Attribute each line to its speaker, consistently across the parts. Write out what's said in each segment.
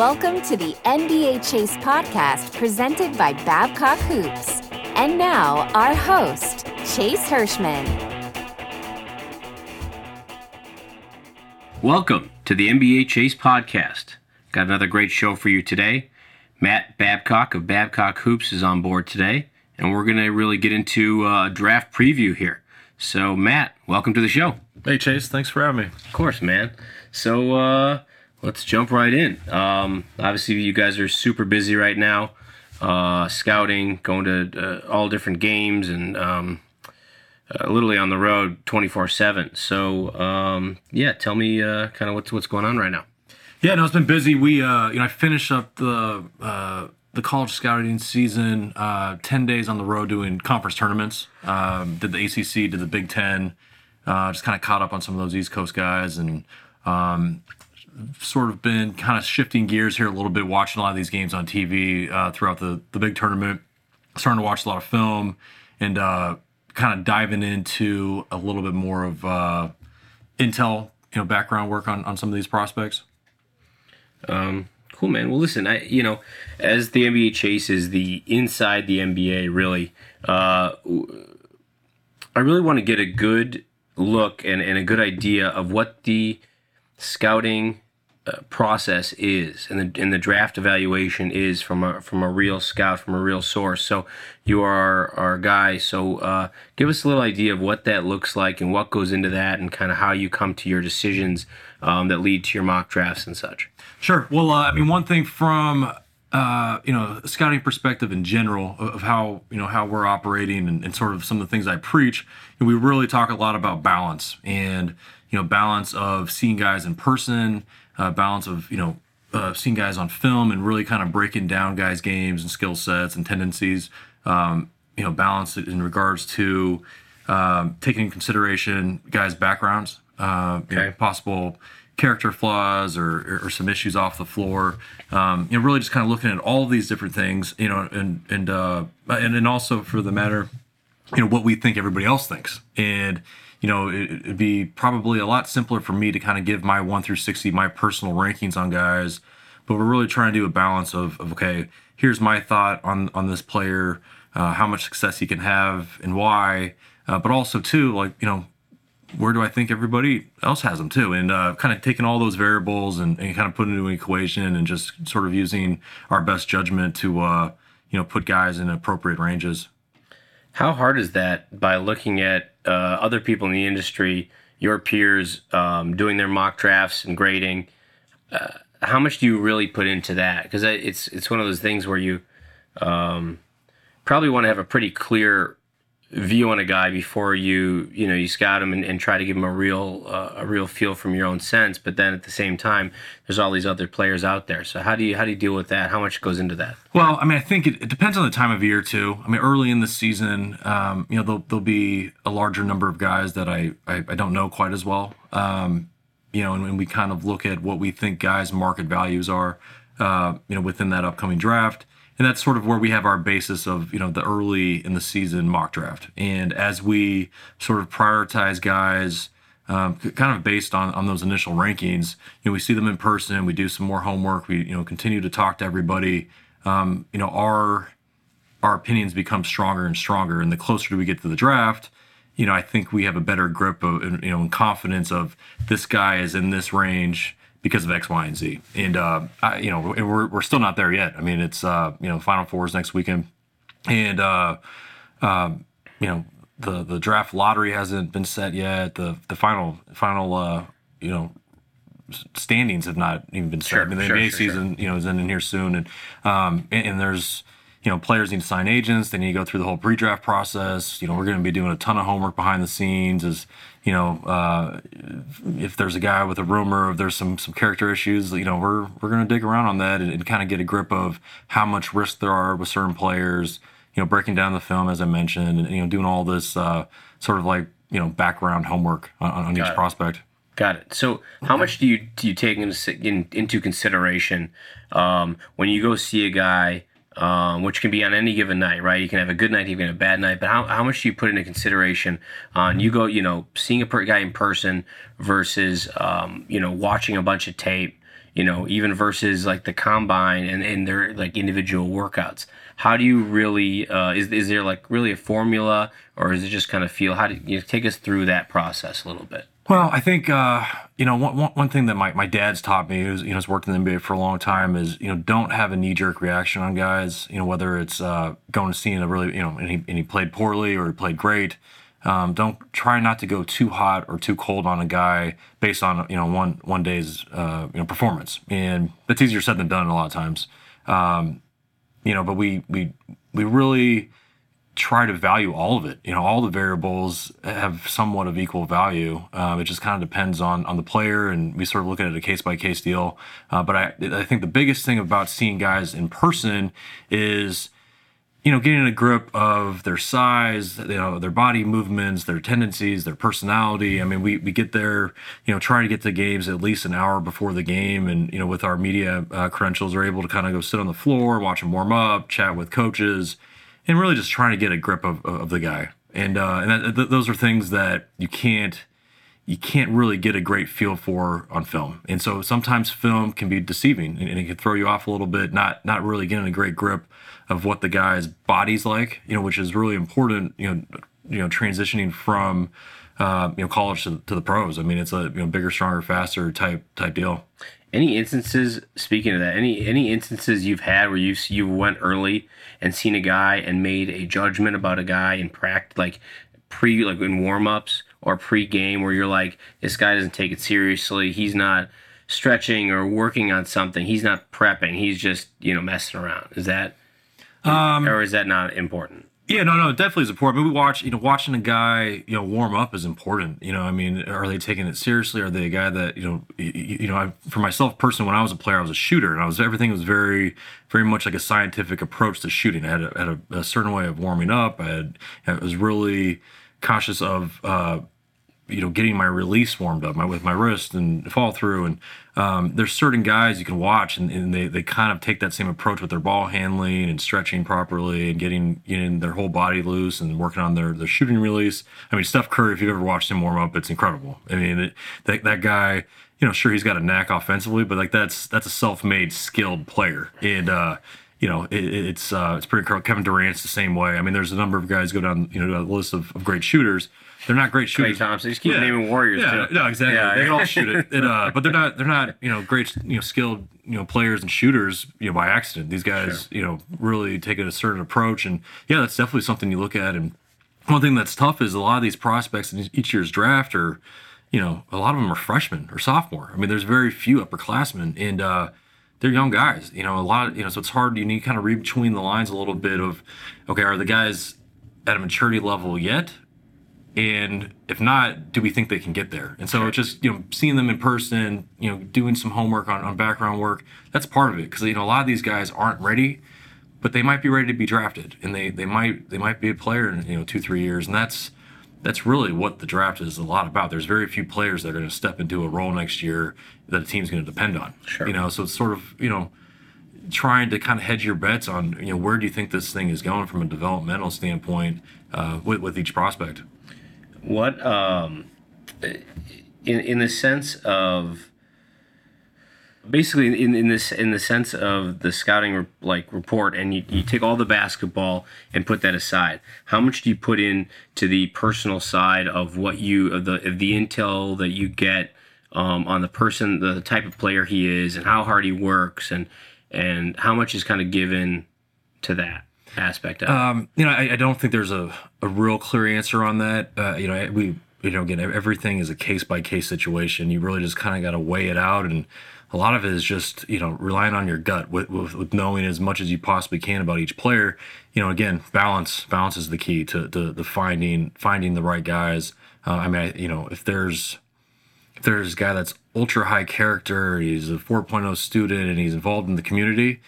Speaker 1: Welcome to the NBA Chase podcast presented by Babcock Hoops. And now, our host, Chase Herschman.
Speaker 2: Welcome to the NBA Chase podcast. Got another great show for you today. Matt Babcock of Babcock Hoops is on board today, and we're going to really get into uh, a draft preview here. So, Matt, welcome to the show.
Speaker 3: Hey, Chase. Thanks for having me.
Speaker 2: Of course, man. So, uh, let's jump right in. Um, obviously, you guys are super busy right now, uh, scouting, going to uh, all different games, and um, uh, literally on the road 24 7. So, um, yeah, tell me uh, kind of what's, what's going on right now.
Speaker 3: Yeah, no, it's been busy. We, uh, you know, I finished up the uh, the college scouting season, ten days on the road doing conference tournaments. Um, did the ACC, did the Big Ten. Just kind of caught up on some of those East Coast guys, and um, sort of been kind of shifting gears here a little bit, watching a lot of these games on TV uh, throughout the the big tournament. Starting to watch a lot of film and uh, kind of diving into a little bit more of uh, intel, you know, background work on on some of these prospects.
Speaker 2: Um, cool, man. Well, listen, I you know, as the NBA chases the inside the NBA, really, uh, I really want to get a good look and, and a good idea of what the scouting process is and the and the draft evaluation is from a from a real scout from a real source. So you are our guy. So uh, give us a little idea of what that looks like and what goes into that and kind of how you come to your decisions um, that lead to your mock drafts and such.
Speaker 3: Sure. Well, uh, I mean, one thing from uh, you know scouting perspective in general of how you know how we're operating and, and sort of some of the things I preach, we really talk a lot about balance and you know balance of seeing guys in person, uh, balance of you know uh, seeing guys on film, and really kind of breaking down guys' games and skill sets and tendencies. Um, you know, balance it in regards to um, taking in consideration guys' backgrounds, uh, you know, possible character flaws or, or some issues off the floor. Um, you know, really just kind of looking at all of these different things. You know, and and uh, and then also for the matter, you know, what we think everybody else thinks. And you know, it, it'd be probably a lot simpler for me to kind of give my one through sixty, my personal rankings on guys. But we're really trying to do a balance of, of okay, here's my thought on on this player, uh, how much success he can have and why. Uh, but also too, like you know, where do I think everybody else has them too? And uh, kind of taking all those variables and, and kind of putting into an equation and just sort of using our best judgment to, uh, you know, put guys in appropriate ranges.
Speaker 2: How hard is that by looking at uh, other people in the industry, your peers um, doing their mock drafts and grading? Uh, how much do you really put into that? Because it's it's one of those things where you um, probably want to have a pretty clear view on a guy before you you know you scout him and, and try to give him a real uh, a real feel from your own sense. But then at the same time, there's all these other players out there. So how do you how do you deal with that? How much goes into that?
Speaker 3: Well, I mean, I think it, it depends on the time of year too. I mean, early in the season, um, you know, there'll, there'll be a larger number of guys that I, I, I don't know quite as well. Um, you know, and we kind of look at what we think guys' market values are, uh, you know, within that upcoming draft. And that's sort of where we have our basis of, you know, the early in the season mock draft. And as we sort of prioritize guys, um, kind of based on, on those initial rankings, you know, we see them in person, we do some more homework, we, you know, continue to talk to everybody. Um, you know, our, our opinions become stronger and stronger. And the closer we get to the draft, you know, I think we have a better grip of, you know, and confidence of this guy is in this range because of X, Y, and Z. And, uh, I, you know, and we're, we're still not there yet. I mean, it's, uh, you know, Final Fours next weekend. And, uh, um, you know, the, the draft lottery hasn't been set yet. The, the final, final, uh, you know, standings have not even been set.
Speaker 2: Sure,
Speaker 3: I mean, the
Speaker 2: sure,
Speaker 3: NBA
Speaker 2: sure,
Speaker 3: season, you know, is ending here soon, and um, and, and there's you know players need to sign agents. They need to go through the whole pre-draft process. You know, we're going to be doing a ton of homework behind the scenes. As you know, uh, if there's a guy with a rumor, if there's some some character issues, you know, we're we're going to dig around on that and, and kind of get a grip of how much risk there are with certain players. You know, breaking down the film as I mentioned, and you know, doing all this uh, sort of like you know background homework on, on each
Speaker 2: it.
Speaker 3: prospect.
Speaker 2: Got it. So, how much do you do you take into in, into consideration um, when you go see a guy, um, which can be on any given night, right? You can have a good night, have a bad night, but how, how much do you put into consideration on you go, you know, seeing a per- guy in person versus um, you know watching a bunch of tape you know, even versus like the combine and, and their like individual workouts? How do you really, uh, is, is there like really a formula or is it just kind of feel? How do you take us through that process a little bit?
Speaker 3: Well, I think uh, you know one, one, thing that my, my dad's taught me, who's you know has worked in the NBA for a long time, is you know don't have a knee jerk reaction on guys. You know whether it's uh, going to see a really you know and he, and he played poorly or he played great. Um, don't try not to go too hot or too cold on a guy based on you know one one day's uh, you know performance, and that's easier said than done a lot of times. Um, you know, but we we we really try to value all of it. You know, all the variables have somewhat of equal value. Um, it just kind of depends on on the player, and we sort of look at it a case by case deal. Uh, but I I think the biggest thing about seeing guys in person is you know, getting a grip of their size, you know, their body movements, their tendencies, their personality. I mean, we, we get there, you know, trying to get to games at least an hour before the game. And, you know, with our media uh, credentials, are able to kind of go sit on the floor, watch them warm up, chat with coaches, and really just trying to get a grip of, of the guy. And uh, and that, th- those are things that you can't you can't really get a great feel for on film. And so sometimes film can be deceiving and, and it can throw you off a little bit, not not really getting a great grip of what the guy's body's like, you know, which is really important, you know, you know, transitioning from uh, you know college to, to the pros. I mean, it's a you know bigger, stronger, faster type type deal.
Speaker 2: Any instances, speaking of that, any any instances you've had where you you went early and seen a guy and made a judgment about a guy in practice, like pre like in warm ups or pre game, where you're like, this guy doesn't take it seriously. He's not stretching or working on something. He's not prepping. He's just you know messing around. Is that um, or is that not important?
Speaker 3: Yeah, no, no, definitely is important. But we watch, you know, watching a guy, you know, warm up is important. You know, I mean, are they taking it seriously? Are they a guy that, you know, you, you know, I, for myself personally, when I was a player, I was a shooter, and I was everything was very, very much like a scientific approach to shooting. I had a, had a, a certain way of warming up. I had, I was really cautious of. Uh, you know, getting my release warmed up my, with my wrist and fall through. And um, there's certain guys you can watch and, and, they, they kind of take that same approach with their ball handling and stretching properly and getting, getting their whole body loose and working on their, their shooting release. I mean, Steph Curry, if you've ever watched him warm up, it's incredible. I mean, it, that, that guy, you know, sure, he's got a knack offensively, but like that's, that's a self-made skilled player. And, uh, you know, it, it's uh, it's pretty incredible. Kevin Durant's the same way. I mean, there's a number of guys go down, you know, the list of, of great shooters they're not great shooters.
Speaker 2: Klay Thompson. Just keep yeah. naming Warriors.
Speaker 3: Yeah,
Speaker 2: too.
Speaker 3: no, exactly. Yeah. They can all shoot it, it uh, but they're not. They're not. You know, great. You know, skilled. You know, players and shooters. You know, by accident. These guys. Sure. You know, really take a certain approach, and yeah, that's definitely something you look at. And one thing that's tough is a lot of these prospects in each year's draft are, you know, a lot of them are freshmen or sophomore. I mean, there's very few upperclassmen, and uh, they're young guys. You know, a lot. Of, you know, so it's hard. You need to kind of read between the lines a little bit of, okay, are the guys at a maturity level yet and if not do we think they can get there? And so just you know seeing them in person you know doing some homework on, on background work that's part of it. Because you know a lot of these guys aren't ready but they might be ready to be drafted. And they they might they might be a player in you know two three years. And that's that's really what the draft is a lot about. There's very few players that are going to step into a role next year that a team's going to depend on.
Speaker 2: Sure.
Speaker 3: you know so it's sort of you know trying to kind of hedge your bets on you know where do you think this thing is going from a developmental standpoint uh, with, with each prospect
Speaker 2: what um, in in the sense of basically in, in this in the sense of the scouting like report and you, you take all the basketball and put that aside how much do you put in to the personal side of what you of the of the intel that you get um, on the person the type of player he is and how hard he works and and how much is kind of given to that aspect of
Speaker 3: um, you know I, I, don't think there's a, a real clear answer on that. Uh, you know we you know again everything is a case by case situation. You really just kind of got to weigh it out and a lot of it is just you know relying on your gut with, with, with, knowing as much as you possibly can about each player. You know again balance balance is the key to, to the finding finding the right guys. Uh, i mean I, you know if there's if there's a guy that's ultra high character he's a 4.0 student and he's involved in the community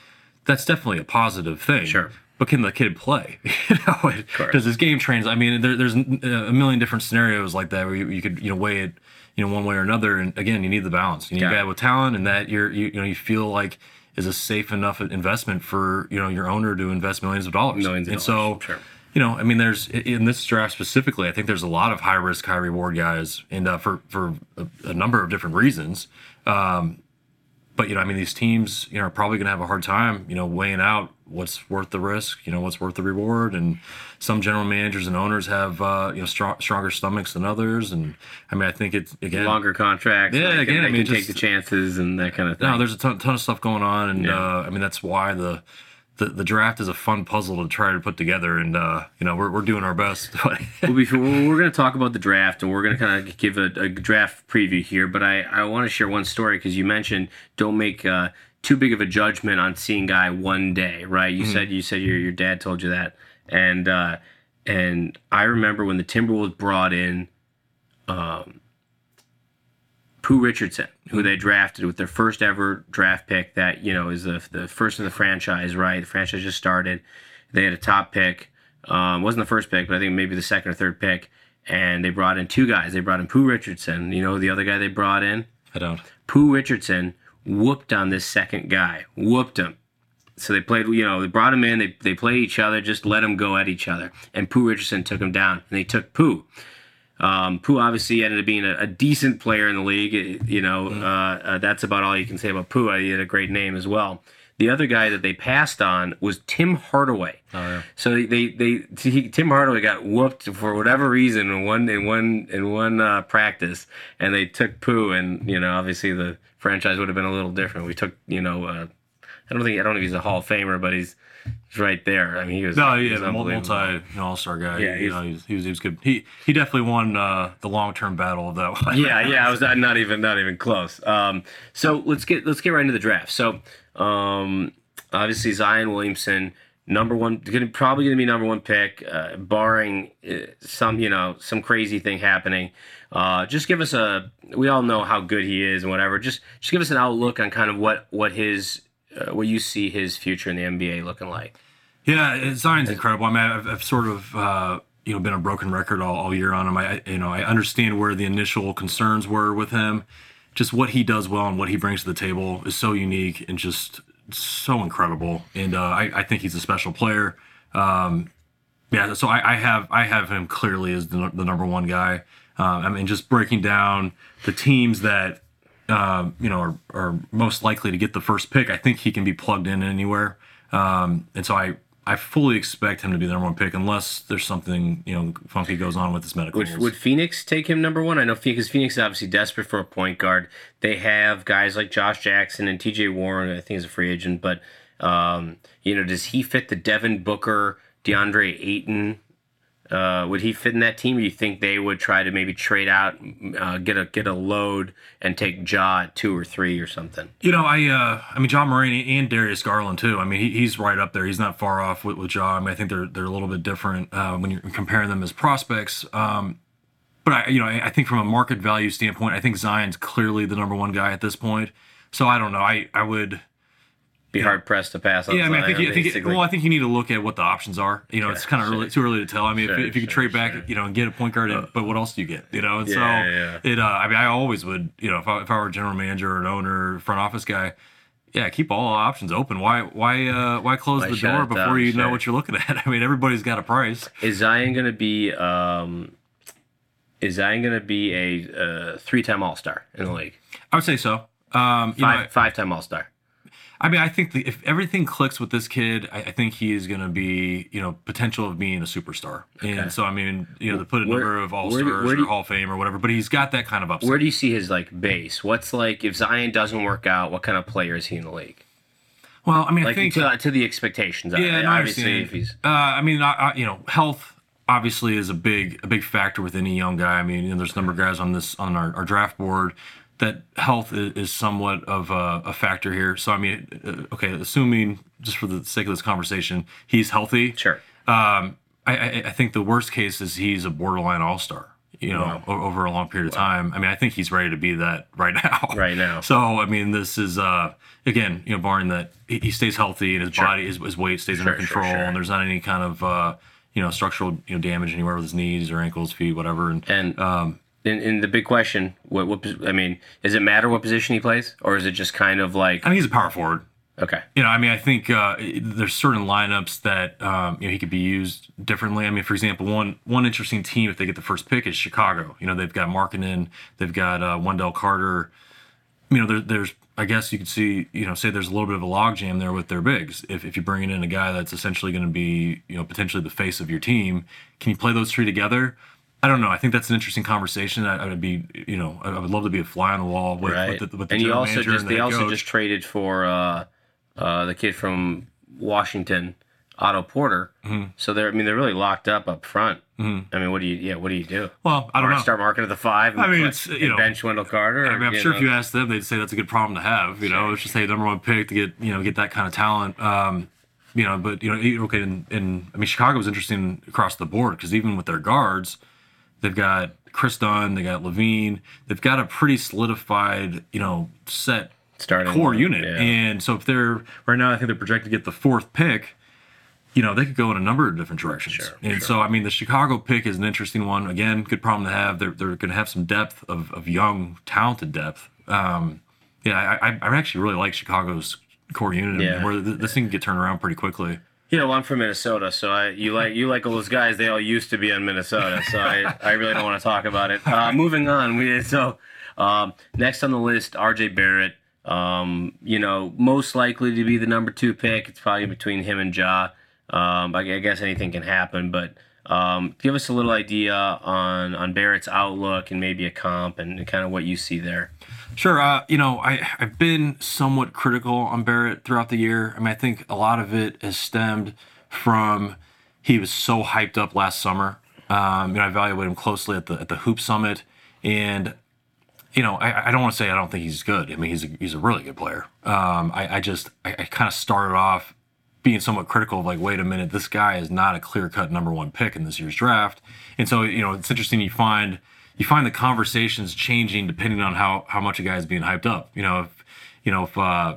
Speaker 3: that's definitely a positive thing.
Speaker 2: Sure
Speaker 3: but can the kid play? you know, does his game trains? I mean, there, there's a million different scenarios like that where you, you, could you know weigh it, you know, one way or another. And again, you need the balance. You need yeah. a guy with talent, and that you're you, you know you feel like is a safe enough investment for you know your owner to invest millions of dollars.
Speaker 2: Millions of
Speaker 3: and
Speaker 2: dollars.
Speaker 3: so. Sure. You know, I mean, there's in this draft specifically. I think there's a lot of high risk, high reward guys, and uh, for for a, a, number of different reasons. Um, but you know, I mean, these teams, you know, are probably going to have a hard time, you know, weighing out what's worth the risk, you know, what's worth the reward. And some general managers and owners have, uh, you know, strong, stronger stomachs than others. And I mean, I think it's again
Speaker 2: longer contracts.
Speaker 3: Yeah,
Speaker 2: they
Speaker 3: again, I mean, just-
Speaker 2: take the chances and that kind of thing.
Speaker 3: no, there's a ton, ton of stuff going on, and
Speaker 2: Yeah.
Speaker 3: uh, I mean, that's why the. The, the draft is a fun puzzle to try to put together, and uh, you know we're, we're doing our best.
Speaker 2: well, we're going to talk about the draft, and we're going to kind of give a, a draft preview here. But I, I want to share one story because you mentioned don't make uh, too big of a judgment on seeing guy one day, right? You said you said your your dad told you that, and uh, and I remember when the Timberwolves brought in um, Pooh Richardson, who they drafted with their first ever draft pick. That you know is the the first in the franchise, right? The franchise just started. They had a top pick. Um, wasn't the first pick, but I think maybe the second or third pick. And they brought in two guys. They brought in Pooh Richardson. You know the other guy they brought in?
Speaker 3: I don't.
Speaker 2: Pooh Richardson whooped on this second guy. Whooped him. So they played, you know, they brought him in, they, they played each other, just let them go at each other. And Pooh Richardson took him down, and they took Pooh. Um, Pooh obviously ended up being a, a decent player in the league. It- You know, uh, uh, that's about all you can say about Pooh. He had a great name as well. The other guy that they passed on was Tim Hardaway.
Speaker 3: Oh yeah.
Speaker 2: So they they, they he, Tim Hardaway got whooped for whatever reason in one in one in one uh, practice, and they took Pooh, and you know obviously the franchise would have been a little different. We took you know uh, I don't think I don't know if he's a Hall of Famer, but he's he's right there. I mean he was
Speaker 3: No,
Speaker 2: he
Speaker 3: yeah, the multi
Speaker 2: unbelievable.
Speaker 3: you know, all star guy.
Speaker 2: Yeah,
Speaker 3: you know, he was, he was he was good. He he definitely won uh, the long term battle of that one.
Speaker 2: yeah, yeah, I was not, not even not even close. Um, so let's get let's get right into the draft. So um, obviously Zion Williamson, number one, gonna, probably going to be number one pick, uh, barring uh, some you know some crazy thing happening. Uh, just give us a. We all know how good he is and whatever. Just just give us an outlook on kind of what what his uh, what you see his future in the NBA looking like.
Speaker 3: Yeah, Zion's incredible. I mean, I've, I've sort of uh, you know been a broken record all, all year on him. I I- you know I understand where the initial concerns were with him. Just what he does well and what he brings to the table is so unique and just so incredible. And uh, I, I think he's a special player. Um, yeah, so I, I have I have him clearly as the, the number one guy. Um, I mean, just breaking down the teams that um, you know are, are most likely to get the first pick. I think he can be plugged in anywhere, um, and so I I fully expect him to be the number one pick unless there's something you know funky goes on with his medical.
Speaker 2: Would, would Phoenix take him number one? I know because Phoenix is obviously desperate for a point guard. They have guys like Josh Jackson and T.J. Warren. I think is a free agent, but um, you know, does he fit the Devin Booker, DeAndre Ayton? Uh, would he fit in that team? Or you think they would try to maybe trade out, uh, get a get a load, and take Ja at two or three or something?
Speaker 3: You know, I uh, I mean, Ja Morant and Darius Garland too. I mean, he, he's right up there. He's not far off with, with Ja. I mean, I think they're they're a little bit different uh, when you're comparing them as prospects. Um, but I, you know, I, I think from a market value standpoint, I think Zion's clearly the number one guy at this point. So I don't know. I I would.
Speaker 2: Be hard pressed to pass on.
Speaker 3: Yeah, I mean, I think, you- I think it, well, I think you need to look at what the options are. You know, it's kind of
Speaker 2: sure.
Speaker 3: early, too early to tell. I mean,
Speaker 2: Sure,
Speaker 3: if, if you could
Speaker 2: sure,
Speaker 3: trade back, you know, and get a point guard, in, but what else do you get? You know, and
Speaker 2: Yeah,
Speaker 3: so
Speaker 2: yeah,
Speaker 3: it. Uh, I mean, I always would. You know, if I, if I were a general manager or an owner, front office guy, yeah, keep all options open. Why why uh, why close
Speaker 2: Why
Speaker 3: the door before
Speaker 2: down?
Speaker 3: you know what you're looking at? I mean, everybody's got a price.
Speaker 2: Is Zion going to be um, is Zion going to be a uh, three-time All-Star in the league?
Speaker 3: I would say so. Um, you know,
Speaker 2: Five, five-time All-Star.
Speaker 3: I mean, I think the, if everything clicks with this kid, I, I think he is going to be, you know, potential of being a superstar. Okay. And so, I mean, you know, to put a
Speaker 2: Where-
Speaker 3: number of all stars or Hall of Fame or whatever, but he's got that kind of upside.
Speaker 2: Where do you see his like base? What's like if Zion doesn't work out? What kind of player is he in the league?
Speaker 3: well, I mean,
Speaker 2: Like
Speaker 3: I think
Speaker 2: to, to the expectations.
Speaker 3: Yeah, no, I
Speaker 2: obviously,
Speaker 3: understand.
Speaker 2: if he's
Speaker 3: Uh, I mean, I, I, you know, health obviously is a big a big factor with any young guy. I mean, you know, there's a number of guys on this on our, our draft board that health is, somewhat of a, a factor here. So I mean, uh, okay, assuming just for the sake of this conversation, he's healthy.
Speaker 2: sure.
Speaker 3: Um, I, I, I think the worst case is he's a borderline all star. You know,
Speaker 2: Wow.
Speaker 3: over a long period of time. I mean, I think he's ready to be that right now.
Speaker 2: Right now.
Speaker 3: So I mean, this is uh again, you know, barring that he, stays healthy and his body, his, his weight stays under
Speaker 2: Sure, sure,
Speaker 3: control,
Speaker 2: sure.
Speaker 3: and there's not any kind of uh you know structural you know damage anywhere with his knees or ankles, feet, whatever. And
Speaker 2: And
Speaker 3: um,
Speaker 2: and, and the big question: what, what? I mean, does it matter what position he plays, or is it just kind of like
Speaker 3: I mean, he's a power forward.
Speaker 2: okay?
Speaker 3: You know, I mean, I think uh, there's certain lineups that um, you know he could be used differently. I mean, for example, one one interesting team if they get the first pick is Chicago. You know, they've got Markkanen, they've got uh, Wendell Carter. You know, there, there's I guess you could see, you know, say there's a little bit of a logjam there with their bigs. If, if you're bringing in a guy that's essentially going to be, you know, potentially the face of your team, can you play those three together? I don't know. I think that's an interesting conversation. I, I would be, you know, I would love to be a fly on the wall with,
Speaker 2: right.
Speaker 3: with the, with the
Speaker 2: and you
Speaker 3: general
Speaker 2: also
Speaker 3: manager
Speaker 2: just
Speaker 3: and the
Speaker 2: they also
Speaker 3: coach.
Speaker 2: just traded for uh, uh, the kid from Washington, Otto Porter.
Speaker 3: Mm-hmm.
Speaker 2: So they're I mean they're really locked up up front. I mean, what do you yeah what do you do?
Speaker 3: well, I don't
Speaker 2: Or
Speaker 3: know.
Speaker 2: Start Markkanen at the five. And
Speaker 3: I mean, it's, you
Speaker 2: and
Speaker 3: know,
Speaker 2: bench Wendell Carter.
Speaker 3: I mean, I'm sure
Speaker 2: know,
Speaker 3: if you ask them, they'd say that's a good problem to have. You know, it's just hey, number one pick to get you know get that kind of talent. Um, you know, but you know, okay, in, in I mean, Chicago was interesting across the board because even with their guards, they've got Kris Dunn, they got LaVine, they've got a pretty solidified you know set
Speaker 2: starting
Speaker 3: core unit.
Speaker 2: yeah.
Speaker 3: And so if they're right now, I think they're projected to get the fourth pick. You know, they could go in a number of different directions.
Speaker 2: Sure,
Speaker 3: and
Speaker 2: sure.
Speaker 3: so, I mean, the Chicago pick is an interesting one. Again, good problem to have. They're, they're going to have some depth of, of young, talented depth. Um, yeah, I, I, I actually really like Chicago's core unit.
Speaker 2: Yeah.
Speaker 3: Where th- this thing can get turned around pretty quickly.
Speaker 2: You know, I'm from Minnesota, so I you like you like all those guys. They all used to be in Minnesota, so I, I really don't want to talk about it. Uh, moving on, we so um, next on the list, R.J. Barrett. Um, you know, most likely to be the number two pick. It's probably between him and Ja. Um, I, I guess anything can happen, but um, give us a little idea on on Barrett's outlook and maybe a comp and kind of what you see there.
Speaker 3: Sure. Uh, you know, I, I've been somewhat critical on Barrett throughout the year. I mean, I think a lot of it has stemmed from he was so hyped up last summer. Um, you know, I evaluated him closely at the at the Hoop Summit, and you know, I, I don't want to say I don't think he's good. I mean, he's a, he's a really good player. Um, I, I just I, I kind of started off being somewhat critical of like, wait a minute, this guy is not a clear cut number one pick in this year's draft. And so, you know, it's interesting you find you find the conversations changing depending on how how much a guy is being hyped up. You know, if you know if uh,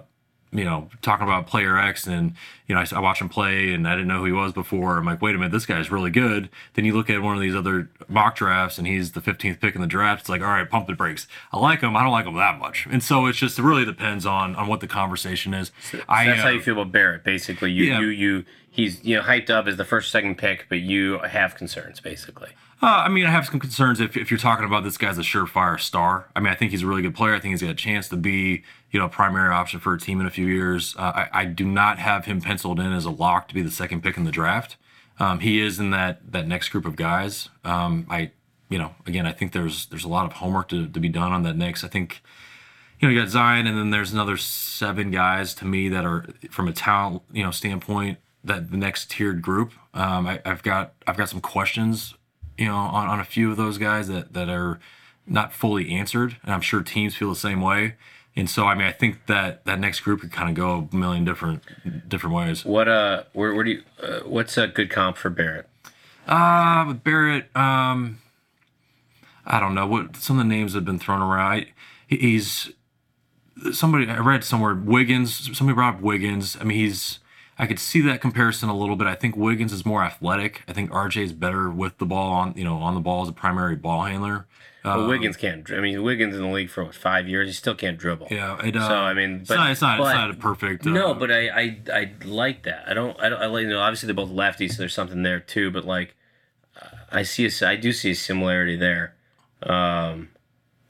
Speaker 3: you know talking about player X and you know I, I watch him play and I didn't know who he was before. I'm like, wait a minute, this guy's really good. Then you look at one of these other mock drafts and he's the 15th pick in the draft. It's like, all right, pump the brakes. I like him. I don't like him that much. And so it's just it really depends on on what the conversation is. I,
Speaker 2: That's how
Speaker 3: uh,
Speaker 2: you feel about Barrett, basically. You
Speaker 3: Yeah.
Speaker 2: you you he's you know hyped up as the first second pick, but you have concerns, basically.
Speaker 3: Uh, I mean, I have some concerns if, if you're talking about this guy's a surefire star. I mean, I think he's a really good player. I think he's got a chance to be, you know, a primary option for a team in a few years. Uh, I, I do not have him penciled in as a lock to be the second pick in the draft. Um, he is in that that next group of guys. Um, I, you know, again, I think there's there's a lot of homework to, to be done on that next. I think, you know, you got Zion, and then there's another seven guys to me that are from a talent, you know, standpoint that the next tiered group. Um, I, I've got I've got some questions you know, on, on a few of those guys that, that are not fully answered. And I'm sure teams feel the same way. And so, I mean, I think that that next group could kind of go a million different different ways.
Speaker 2: What uh, where where do you uh, what's a good comp for Barrett?
Speaker 3: Uh, but Barrett, um, I don't know what some of the names have been thrown around. I, he's somebody I read somewhere Wiggins. Somebody brought up Wiggins. I mean, he's I could see that comparison a little bit. I think Wiggins is more athletic. I think RJ is better with the ball on you know on the ball as a primary ball handler.
Speaker 2: Well, Wiggins can't. I mean, Wiggins in the league for what, five years. He still can't dribble.
Speaker 3: Yeah, it, uh,
Speaker 2: So I mean,
Speaker 3: it's
Speaker 2: but
Speaker 3: not it's not, it's not a perfect. Uh,
Speaker 2: No, but I, I I like that. I don't I don't I like you know obviously they're both lefties, so there's something there too. But like, uh, I see a I do see a similarity there. Um,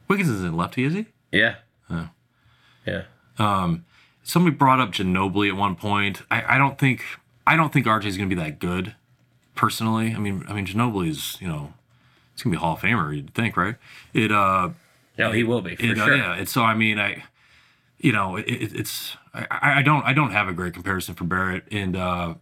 Speaker 3: Wiggins isn't lefty, is he?
Speaker 2: yeah,
Speaker 3: Oh.
Speaker 2: yeah.
Speaker 3: Somebody brought up Ginobili at one point. I, I don't think I don't think RJ is going to be that good, personally. I mean, I mean Ginobili is you know, it's going to be a Hall of Famer. You'd think, right? It uh,
Speaker 2: No, he will be for
Speaker 3: it, uh,
Speaker 2: sure.
Speaker 3: yeah. And so I mean, I, you know, it, it, it's I, I don't I don't have a great comparison for Barrett, and uh,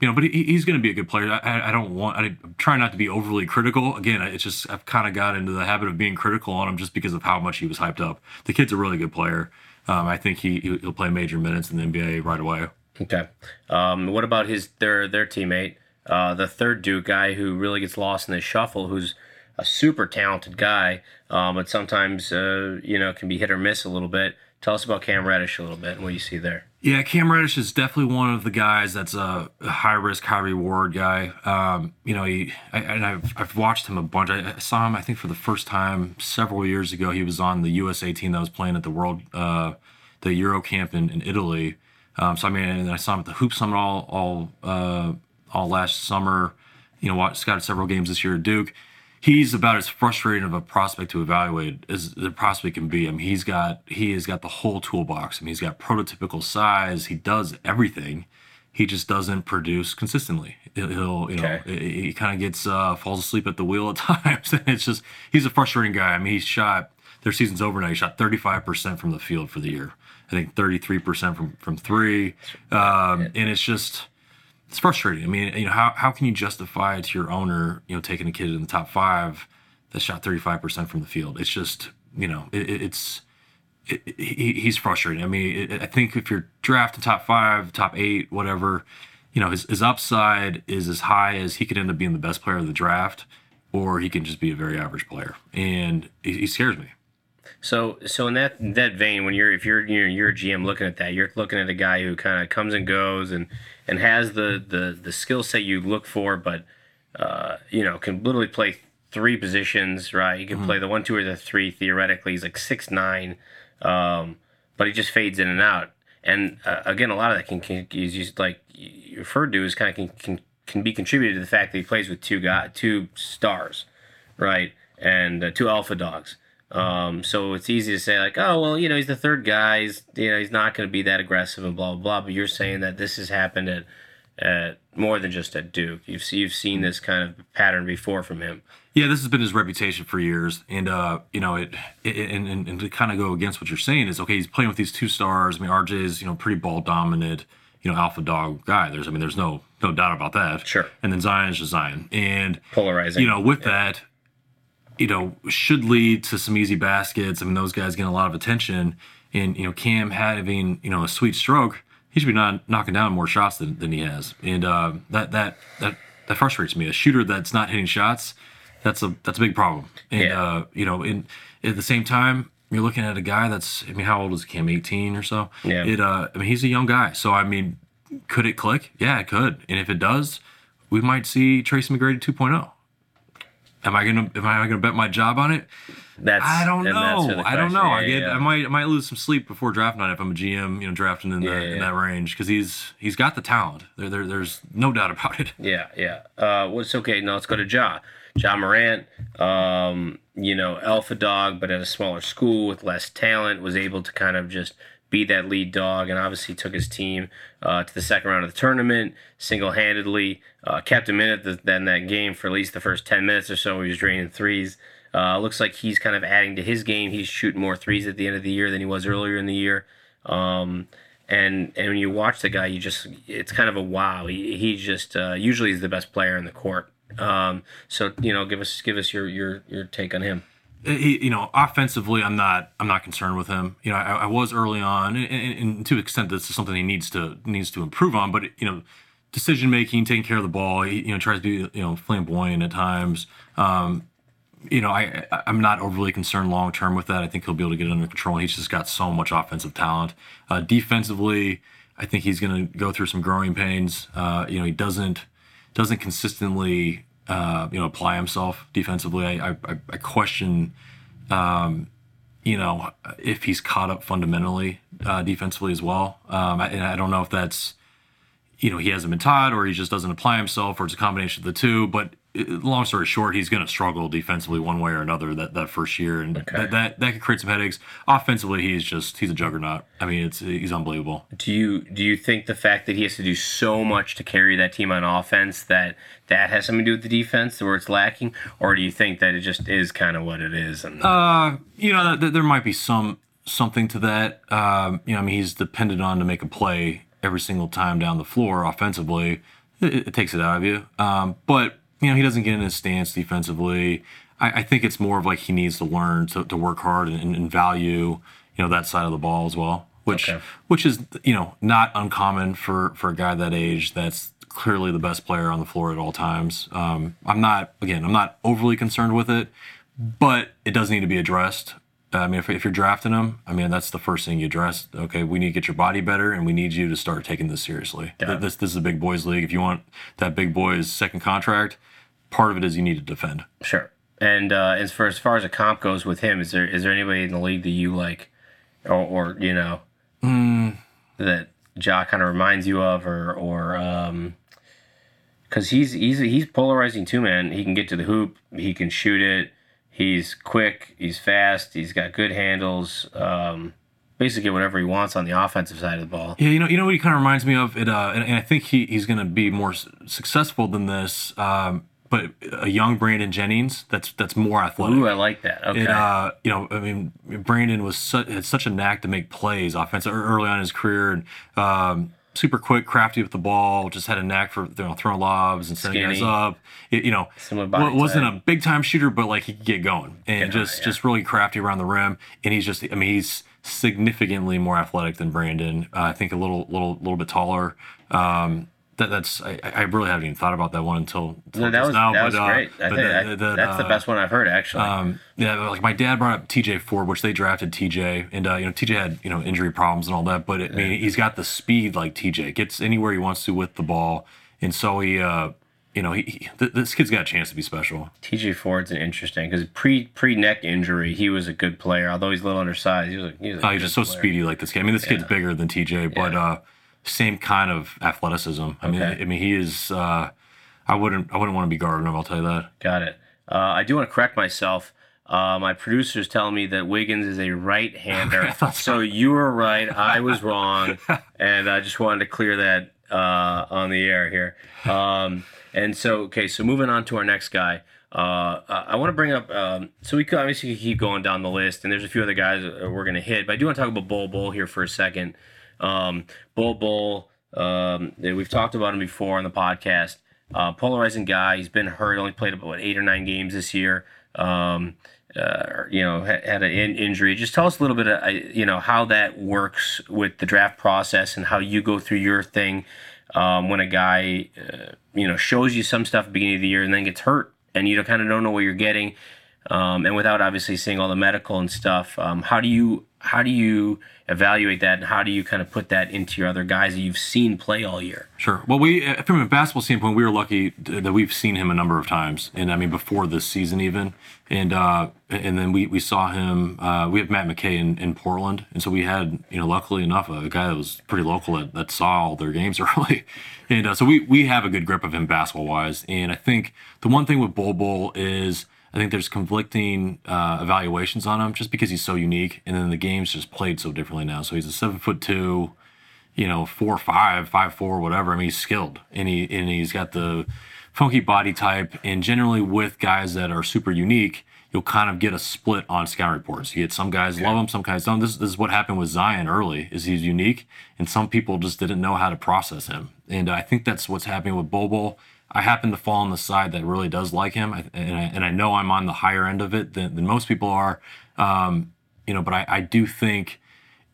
Speaker 3: you know, but he, he's going to be a good player. I, I- I don't want. I, I'm trying not to be overly critical. Again, it's just I've kind of got into the habit of being critical on him just because of how much he was hyped up. The kid's a really good player. Um, I think he he'll play major minutes in the NBA right away.
Speaker 2: Okay. Um, what about his their their teammate, uh, the third Duke guy who really gets lost in the shuffle, who's a super talented guy, um, but sometimes uh, you know can be hit or miss a little bit. Tell us about Cam Reddish a little bit and what you see there.
Speaker 3: Yeah, Cam Reddish is definitely one of the guys that's a high risk, high reward guy. Um, you know, he I, and I've I've watched him a bunch. I, I saw him, I think, for the first time several years ago. He was on the USA team that was playing at the World, uh, the Euro camp in, in Italy. Um, so I mean, and I saw him at the Hoop Summit all all uh, all last summer. You know, watched got several games this year at Duke. He's about as frustrating of a prospect to evaluate as the prospect can be. I mean, he's got he has got the whole toolbox. I mean, he's got prototypical size. He does everything. He just doesn't produce consistently. He'll, you know,
Speaker 2: Okay.
Speaker 3: he, he kind of gets uh, falls asleep at the wheel at times, and it's just he's a frustrating guy. I mean, he's shot their season's over now. He shot 35% from the field for the year. I think 33% from from three, um, and it's just it's frustrating. I mean, you know, how, how can you justify to your owner, you know, taking a kid in the top five that shot 35% from the field? It's just, you know, it, it- it's, it, it- he, he's frustrating. I mean, I think if you're drafting top five, top eight, whatever, you know, his, his upside is as high as he could end up being the best player of the draft, or he can just be a very average player. And he, he scares me.
Speaker 2: So, so in that in that vein, when you're if you're you're, you're a GM looking at that, you're looking at a guy who kind of comes and goes and and has the the the skill set you look for, but uh, you know can literally play three positions, right? He can play the one, two, or the three. Theoretically, he's like six nine, um, but he just fades in and out. And uh, again, a lot of that can, can is just like you referred to is kind of can, can can be contributed to the fact that he plays with two guy two stars, right? And uh, two alpha dogs. Um, so it's easy to say like, oh well, you know, he's the third guy. He's you know he's not going to be that aggressive and blah blah blah. But you're saying that this has happened at at more than just at Duke. You've you've seen this kind of pattern before from him.
Speaker 3: Yeah, this has been his reputation for years, and uh, you know it, it and, and, and to kind of go against what you're saying is okay. He's playing with these two stars. I mean, RJ is you know pretty ball dominant, you know, alpha dog guy. There's I mean, there's no no doubt about that.
Speaker 2: Sure.
Speaker 3: And then Zion is just Zion, and
Speaker 2: Polarizing.
Speaker 3: you know with that, you know should lead to some easy baskets. I mean, those guys getting a lot of attention, and you know Cam having you know a sweet stroke. He should be not knocking down more shots than, than he has, and uh, that that that that frustrates me. A shooter that's not hitting shots that's a that's a big problem. And
Speaker 2: Yeah.
Speaker 3: uh, you know, in at the same time, you're looking at a guy that's I mean, how old is Cam? 18 or so.
Speaker 2: Yeah.
Speaker 3: It uh, I mean, he's a young guy, so I mean, could it click? Yeah, it could. And if it does, we might see Tracy McGrady 2.0. Am I gonna am I gonna bet my job on it?
Speaker 2: that's
Speaker 3: I don't know. I don't know. I get
Speaker 2: yeah.
Speaker 3: I might I might lose some sleep before draft night if I'm a GM, you know, drafting in
Speaker 2: Yeah,
Speaker 3: that
Speaker 2: yeah,
Speaker 3: in that range because he's he's got the talent. There, there there's no doubt about it.
Speaker 2: Yeah, yeah. Uh, what's okay? Now let's go to Ja. Ja Morant, um, you know, alpha dog, but at a smaller school with less talent, was able to kind of just be that lead dog, and obviously took his team uh, to the second round of the tournament single handedly. Uh, kept him in the, then that game for at least the first ten minutes or so. He was draining threes. Uh, looks like he's kind of adding to his game. He's shooting more threes at the end of the year than he was earlier in the year. Um, and and when you watch the guy, you just it's kind of a wow. He he just uh, usually is the best player in the court. Um, so you know, give us give us your your your take on him.
Speaker 3: He, you know, offensively, I'm not, I'm not concerned with him. You know, I, I was early on, and, and, to extent, this is something he needs to needs to improve on. But you know, decision making, taking care of the ball, he, you know, tries to be, you know, flamboyant at times. Um, you know, I- I'm not overly concerned long term with that. I think he'll be able to get it under control. He's just got so much offensive talent. Uh, defensively, I think he's going to go through some growing pains. Uh, you know, he doesn't doesn't consistently uh, you know apply himself defensively. I I, I- question um, you know if he's caught up fundamentally uh, defensively as well. Um, I, and I don't know if that's you know he hasn't been taught or he just doesn't apply himself or it's a combination of the two. But long story short, he's going to struggle defensively one way or another that, that first year, and that, that that could create some headaches. Offensively, he's just he's a juggernaut. I mean, it's he's unbelievable.
Speaker 2: Do you do you think the fact that he has to do so much to carry that team on offense that that has something to do with the defense where it's lacking, or do you think that it just is kind of what it is? And
Speaker 3: Uh, you know, th- there might be some something to that. Um, you know, I mean, he's dependent on to make a play every single time down the floor offensively. It, it takes it out of you. Um, but you know, he doesn't get in his stance defensively. I, I think it's more of like he needs to learn to, to work hard and, and value, you know, that side of the ball as well. Which,
Speaker 2: Okay.
Speaker 3: which is you know not uncommon for for a guy that age. That's clearly the best player on the floor at all times. Um, I'm not again. I'm not overly concerned with it but it does need to be addressed. I mean, if, if you're drafting him, I mean, that's the first thing you address. Okay, we need to get your body better, and we need you to start taking this seriously. Th- This this is a big boys league. If you want that big boys second contract, part of it is you need to defend.
Speaker 2: sure. And uh, as far as far as a comp goes with him, is there is there anybody in the league that you like, or, or you know, that Ja kind of reminds you of, or or um, because he's he's he's polarizing too, man. He can get to the hoop, he can shoot it. He's quick, he's fast, he's got good handles. Um, basically, whatever he wants on the offensive side of the ball.
Speaker 3: Yeah, you know, you know what he kind of reminds me of. It, uh, and, and I think he, he's going to be more s- successful than this. Um, but a young Brandon Jennings that's that's more athletic.
Speaker 2: Ooh, I like that. Okay,
Speaker 3: It, uh, you know, I mean, Brandon was su- had such a knack to make plays offensive early on in his career, and um, super quick, crafty with the ball. Just had a knack for you know, throwing lobs and setting guys up. It, you know, wasn't
Speaker 2: type.
Speaker 3: a big time shooter, but like he could get going and just
Speaker 2: yeah.
Speaker 3: just really crafty around the rim. And he's just, I mean, he's significantly more athletic than Brandon. Uh, I think a little little little bit taller. Um, that, that's I, I really haven't even thought about that one until, until
Speaker 2: no, that was
Speaker 3: now.
Speaker 2: that
Speaker 3: but,
Speaker 2: was
Speaker 3: uh,
Speaker 2: great. I
Speaker 3: but
Speaker 2: think
Speaker 3: that-
Speaker 2: that-
Speaker 3: that,
Speaker 2: that's the
Speaker 3: uh,
Speaker 2: best one I've heard actually.
Speaker 3: um, yeah, like my dad brought up TJ Ford, which they drafted TJ, and uh, you know TJ had you know injury problems and all that, but I mean he's got the speed like TJ, gets anywhere he wants to with the ball, and so he, uh, you know, he, he th- this kid's got a chance to be special.
Speaker 2: TJ Ford's an interesting because pre pre neck injury, he was a good player. Although he's a little undersized, he was a, he was a
Speaker 3: Oh, he's just so
Speaker 2: player.
Speaker 3: speedy like this kid. I mean, this kid's bigger than TJ, but
Speaker 2: Yeah.
Speaker 3: Same kind of athleticism. I mean,
Speaker 2: Okay.
Speaker 3: I mean he is. Uh, I wouldn't, I wouldn't want to be guarding him. I'll tell you that.
Speaker 2: Got it. Uh, I do want to correct myself. Uh, my producer's telling me that Wiggins is a right-hander. so you were right. I was wrong, and I just wanted to clear that uh, on the air here. Um, and so, okay, so moving on to our next guy. Uh, I want to bring up. Um, so we could obviously keep going down the list, and there's a few other guys we're going to hit. But I do want to talk about Bol Bol here for a second. Um, Bol Bol. Um, we've talked about him before on the podcast. Uh, polarizing guy. He's been hurt. Only played about eight or nine games this year. Um, uh, you know, had, had an in- injury. Just tell us a little bit, of, uh, you know, how that works with the draft process and how you go through your thing um, when a guy, uh, you know, shows you some stuff at the beginning of the year and then gets hurt and you kind of don't know what you're getting. Um, and without obviously seeing all the medical and stuff, um, how do you how do you evaluate that and how do you kind of put that into your other guys that you've seen play all year?
Speaker 3: Sure. Well, we uh, from a basketball standpoint, we were lucky that we've seen him a number of times, and I mean before this season even, and uh, and then we we saw him. Uh, we have Matt McKay in, in Portland, and so we had you know luckily enough a guy that was pretty local that, that saw all their games early, and uh, so we we have a good grip of him basketball wise. And I think the one thing with Bol Bol is. I think there's conflicting uh, evaluations on him just because he's so unique, and then the game's just played so differently now. So he's a seven foot two, you know, four five, five four, whatever. I mean, he's skilled and he and he's got the funky body type. And generally, with guys that are super unique, you'll kind of get a split on scout reports. You get some guys love him, some guys don't. This, this is what happened with Zion early. Is he's unique, and some people just didn't know how to process him. And I think that's what's happening with Bobo. I happen to fall on the side that really does like him, and I, and I know I'm on the higher end of it than, than most people are. Um, you know, but I, I do think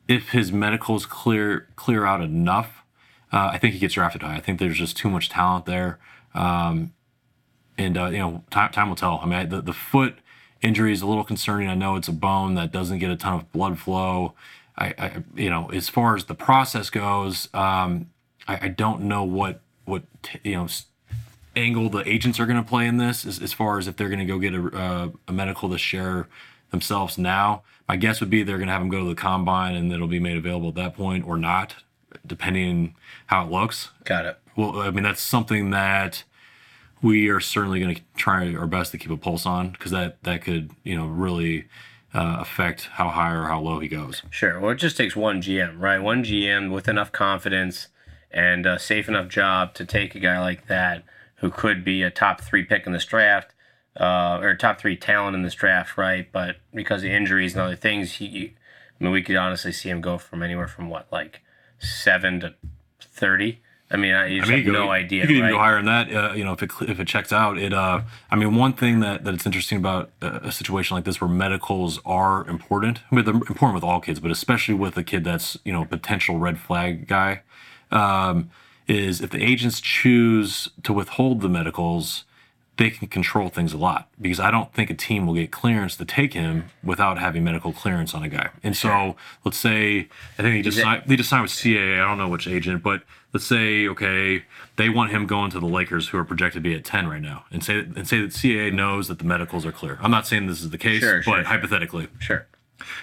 Speaker 3: if his medicals clear clear out enough, uh, I think he gets drafted high. I think there's just too much talent there, um, and uh, you know, time time will tell. I mean, I, the the foot injury is a little concerning. I know it's a bone that doesn't get a ton of blood flow. I, I you know, as far as the process goes, um, I, I don't know what what you know. Angle the agents are going to play in this as, as far as if they're going to go get a, uh, a medical to share themselves now my guess would be they're going to have them go to the combine and it'll be made available at that point or not depending how it looks
Speaker 2: Got it.
Speaker 3: well i mean that's something that we are certainly going to try our best to keep a pulse on because that that could you know really uh, affect how high or how low he goes
Speaker 2: Sure. Well, it just takes one GM, right? One GM with enough confidence and a safe enough job to take a guy like that who could be a top three pick in this draft, uh, or top three talent in this draft, right? But because of injuries and other things, he, I mean, we could honestly see him go from anywhere from what, like seven to thirty. I mean, I,
Speaker 3: I mean,
Speaker 2: have
Speaker 3: you go-
Speaker 2: no idea,
Speaker 3: You could even go higher than that. Uh, you know, if it if it checks out, it. Uh, I mean, one thing that that it's interesting about a, a situation like this where medicals are important. I mean, they're important with all kids, but especially with a kid that's you know potential red flag guy. Um, is if the agents choose to withhold the medicals, they can control things a lot because I don't think a team will get clearance to take him without having medical clearance on a guy. And so let's say I think he just signed, they just signed with CAA. I don't know which agent, but let's say okay they want him going to the Lakers who are projected to be at ten right now, and say and say that CAA knows that the medicals are clear. I'm not saying this is the case,
Speaker 2: Sure,
Speaker 3: but
Speaker 2: sure.
Speaker 3: hypothetically,
Speaker 2: Sure.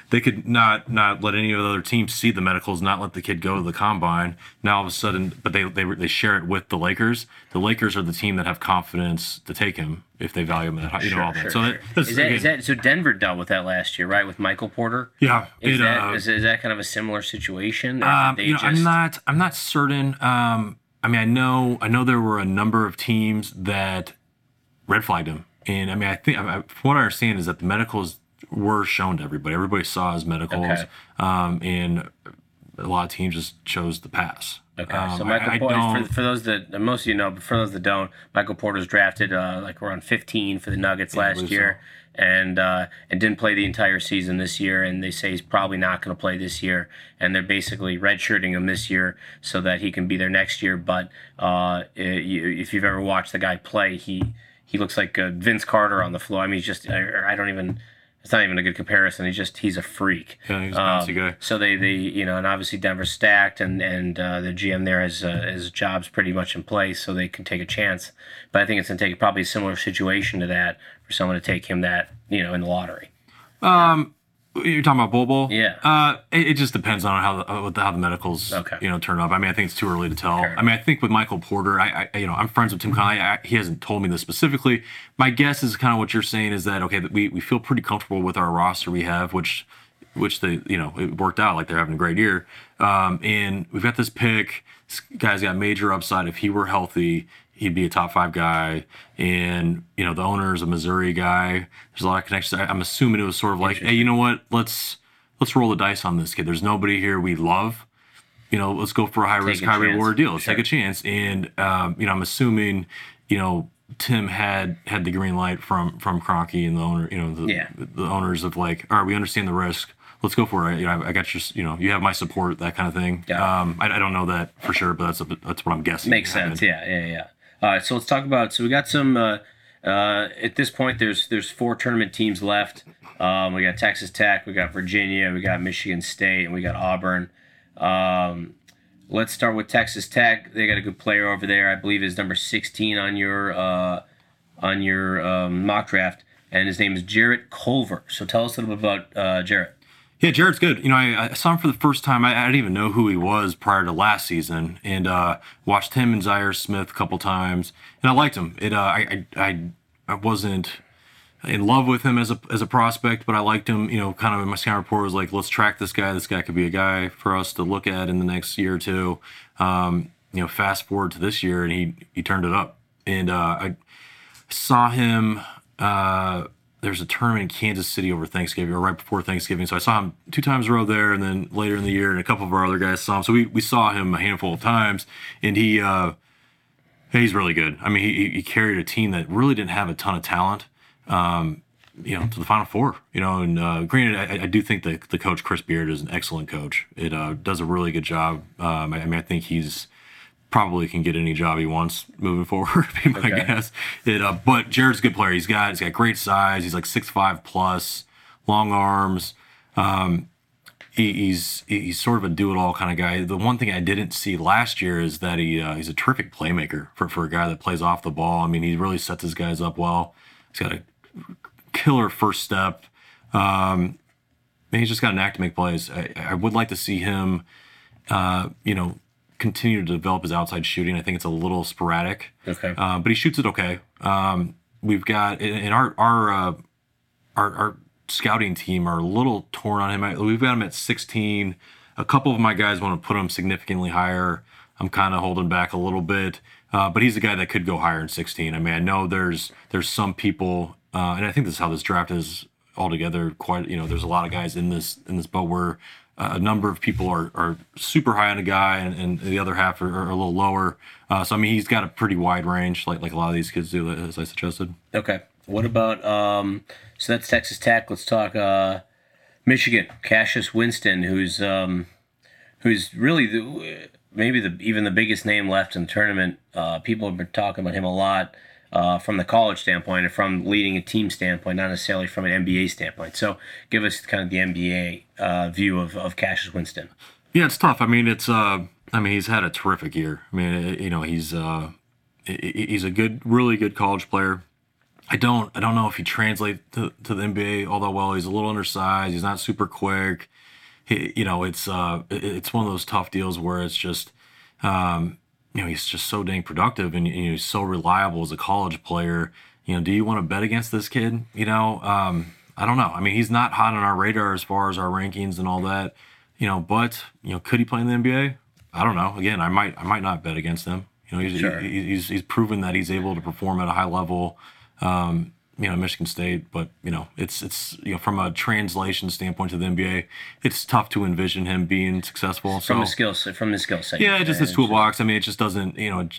Speaker 3: They could not not let any of the other teams see the medicals, not let the kid go to the combine. Now all of a sudden, but they they they share it with the Lakers. The Lakers are the team that have confidence to take him if they value him that high. You know all that.
Speaker 2: Sure,
Speaker 3: so
Speaker 2: sure.
Speaker 3: that,
Speaker 2: Is that,
Speaker 3: again,
Speaker 2: is that so? Denver dealt with that last year, right? With Michael Porter.
Speaker 3: yeah.
Speaker 2: Is
Speaker 3: it,
Speaker 2: that
Speaker 3: uh,
Speaker 2: is, is that kind of a similar situation?
Speaker 3: Um, you know, I'm not. I'm not certain. Um, I mean, I know. I know there were a number of teams that red flagged him, and I mean, I think I, I- what I understand is that the medicals were shown to everybody. Everybody saw his medicals,
Speaker 2: Okay.
Speaker 3: um, and a lot of teams just chose the pass.
Speaker 2: Okay,
Speaker 3: Um,
Speaker 2: so Michael
Speaker 3: I
Speaker 2: Porter,
Speaker 3: don't-
Speaker 2: for, for those that most of you know, but for those that don't, Michael Porter's drafted uh, like around 15 for the Nuggets
Speaker 3: I
Speaker 2: last year, and uh, and didn't play the entire season this year. And they say he's probably not going to play this year, and they're basically redshirting him this year so that he can be there next year. But uh, if you've ever watched the guy play, he he looks like uh, Vince Carter on the floor. I mean, he's just I, I don't even. It's not even a good comparison. He's just he's a freak.
Speaker 3: Yeah, he's a bouncy
Speaker 2: Um,
Speaker 3: guy.
Speaker 2: So they, they you know, and obviously Denver's stacked, and and uh, the GM there has uh, his jobs pretty much in place, so they can take a chance. But I think it's gonna take probably a similar situation to that for someone to take him that you know in the lottery.
Speaker 3: You're talking about Bol Bol?
Speaker 2: Yeah.
Speaker 3: Uh, it, it just depends on how the, uh, how the medicals,
Speaker 2: Okay.
Speaker 3: you know, turn up. I mean, I think it's too early to tell. I mean, I think with Michael Porter, I, I you know, I'm friends with Tim Connolly. I, he hasn't told me this specifically. My guess is kind of what you're saying is that okay, that we we feel pretty comfortable with our roster we have, which which they you know it worked out like they're having a great year. Um, and we've got this pick. This guy's got major upside. If he were healthy, he'd be a top five guy. And you know, the owner's a Missouri guy. There's a lot of connections. I'm assuming it was sort of like, hey, you know what? Let's let's roll the dice on this kid. There's nobody here we love. You know, let's go for a high risk,
Speaker 2: a
Speaker 3: high
Speaker 2: chance.
Speaker 3: reward deal. Let's
Speaker 2: Sure.
Speaker 3: take a chance. And um, you know, I'm assuming, you know, Tim had had the green light from from Kroenke and the owner, you know, the,
Speaker 2: Yeah.
Speaker 3: the owners of like, all right, we understand the risk. Let's go for it. You know, I, I got your, you know, you have my support, that kind of thing.
Speaker 2: Yeah.
Speaker 3: Um, I, I don't know that for sure, but that's a, that's what I'm guessing.
Speaker 2: Makes sense. Yeah, yeah, yeah. All right, so let's talk about. So we got some. Uh, uh, at this point, there's there's four tournament teams left. Um, we got Texas Tech, we got Virginia, we got Michigan State, and we got Auburn. Um, let's start with Texas Tech. They got a good player over there. I believe is number 16 on your uh, on your um, mock draft, and his name is Jarrett Culver. So tell us a little bit about uh, Jarrett.
Speaker 3: Yeah, Jarrett's good. You know, I, I saw him for the first time. I, I didn't even know who he was prior to last season, and uh, watched him and Zhaire Smith a couple times, and I liked him. It, uh, I, I, I, wasn't in love with him as a as a prospect, but I liked him. You know, kind of in my scout report was like, let's track this guy. This guy could be a guy for us to look at in the next year or two. Um, you know, fast forward to this year, and he he turned it up, and uh, I saw him. Uh, there's a tournament in Kansas City over Thanksgiving or right before Thanksgiving. So I saw him two times in a row there, and then later in the year, and a couple of our other guys saw him. So we, we saw him a handful of times, and he uh, he's really good. I mean, he, he carried a team that really didn't have a ton of talent, um, you know, to the Final Four. You know, and uh, granted, I, I do think that the coach Chris Beard is an excellent coach. It uh, does a really good job. Um, I, I mean, I think he's probably can get any job he wants moving forward. Be my
Speaker 2: Okay.
Speaker 3: guess. It, uh, but Jarrett's a good player. He's got he's got great size. He's like six five plus, long arms. Um, he, he's he's sort of a do it all kind of guy. The one thing I didn't see last year is that he uh, he's a terrific playmaker for for a guy that plays off the ball. I mean, he really sets his guys up well. He's got a killer first step. Um, he's just got an act to make plays. I, I would like to see him, uh, you know, continue to develop his outside shooting. I think it's a little sporadic,
Speaker 2: Okay.
Speaker 3: uh, but he shoots it okay. Um, we've got in our our, uh, our our scouting team are a little torn on him. We've got him at 16. A couple of my guys want to put him significantly higher. I'm kind of holding back a little bit, uh, but he's a guy that could go higher in 16. I mean, I know there's there's some people, uh, and I think this is how this draft is altogether. Quite, you know, there's a lot of guys in this in this boat where a number of people are, are super high on a guy, and, and the other half are, are a little lower. Uh, so I mean, he's got a pretty wide range, like like a lot of these kids do, as I suggested.
Speaker 2: Okay. What about um? So that's Texas Tech. Let's talk uh, Michigan. Cassius Winston, who's um, who's really the maybe the even the biggest name left in the tournament. Uh, people have been talking about him a lot uh, from the college standpoint and from leading a team standpoint, not necessarily from an NBA standpoint. So give us kind of the NBA uh, view of of Cassius Winston.
Speaker 3: Yeah, it's tough. I mean, it's. Uh, I mean, he's had a terrific year. I mean, it- you know, he's uh, he's a good, really good college player. I don't I don't know if he translates to, to the NBA all that well. He's a little undersized. He's not super quick. He, you know, it's uh it's one of those tough deals where it's just um you know he's just so dang productive and, you know, he's so reliable as a college player. You know, do you want to bet against this kid? You know, um I don't know. I mean, he's not hot on our radar as far as our rankings and all that. You know, but you know, could he play in the NBA? I don't know. Again, I might I might not bet against him. You know, he's
Speaker 2: Sure.
Speaker 3: he- he's he's proven that he's able to perform at a high level. Um, you know, Michigan State, but you know, it's it's you know from a translation standpoint to the NBA, it's tough to envision him being successful.
Speaker 2: From
Speaker 3: so
Speaker 2: the skill set, from the skill set.
Speaker 3: yeah, just his toolbox. I mean, it just doesn't. You know,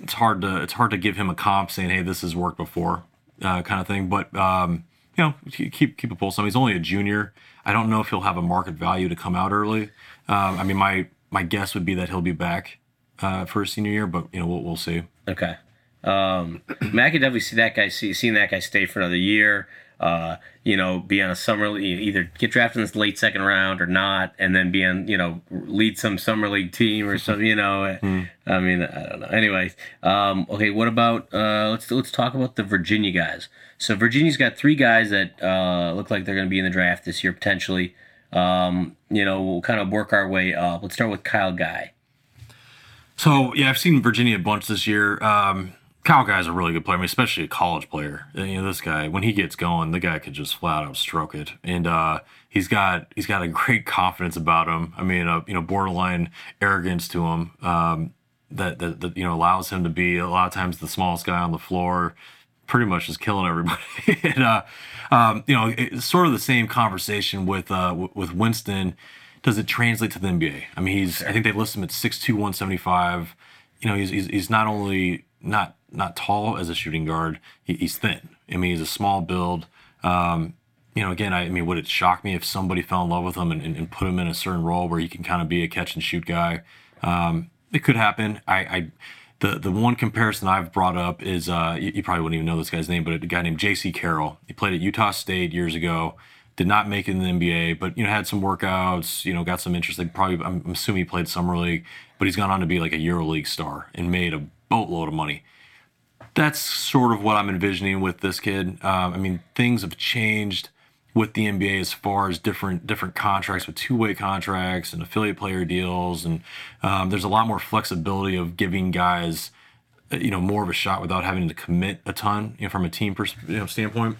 Speaker 3: it's hard to it's hard to give him a comp saying, "Hey, this has worked before," uh, kind of thing. But um, you know, keep keep a pulse on. He's only a junior. I don't know if he'll have a market value to come out early. Um, I mean, my my guess would be that he'll be back uh, for his senior year, but you know, we'll we'll see.
Speaker 2: Okay. Um, I mean, I could definitely see that guy see seeing that guy stay for another year. Uh, you know, be on a summer league, either get drafted in this late second round or not, and then be on, you know, lead some summer league team or something. You know, I mean, I don't know. Anyways, um, okay, what about uh, let's let's talk about the Virginia guys. So Virginia's got three guys that uh, look like they're going to be in the draft this year potentially. Um, you know, we'll kind of work our way up. Let's start with Kyle Guy.
Speaker 3: So yeah, I've seen Virginia a bunch this year. Um, Kyle Guy's a really good player, I mean, especially a college player. You know, this guy when he gets going, the guy could just flat out stroke it, and uh, he's got he's got a great confidence about him. I mean, uh, you know, borderline arrogance to him um, that, that that you know allows him to be a lot of times the smallest guy on the floor, pretty much just killing everybody. and uh, um, you know, it's sort of the same conversation with uh, w- with Winston. Does it translate to the NBA? I mean, he's I think they list him at 6'2", 175. You know, he's, he's he's not only not not tall as a shooting guard, he, he's thin. I mean, he's a small build. Um, you know, again, I, I mean, would it shock me if somebody fell in love with him and, and, and put him in a certain role where he can kind of be a catch and shoot guy? Um, it could happen. I, I the the one comparison I've brought up is uh, you, you probably wouldn't even know this guy's name, but a guy named Jaycee Carroll. He played at Utah State years ago. Did not make it in the NBA, but you know had some workouts. You know, got some interest. Like probably, I'm I'm assuming he played summer league, but he's gone on to be like a EuroLeague star and made a boatload of money that's sort of what I'm envisioning with this kid. Um, I mean, things have changed with the NBA as far as different different contracts with two way contracts and affiliate player deals, and um, there's a lot more flexibility of giving guys, uh, you know, more of a shot without having to commit a ton, you know, from a team pers- you know, standpoint.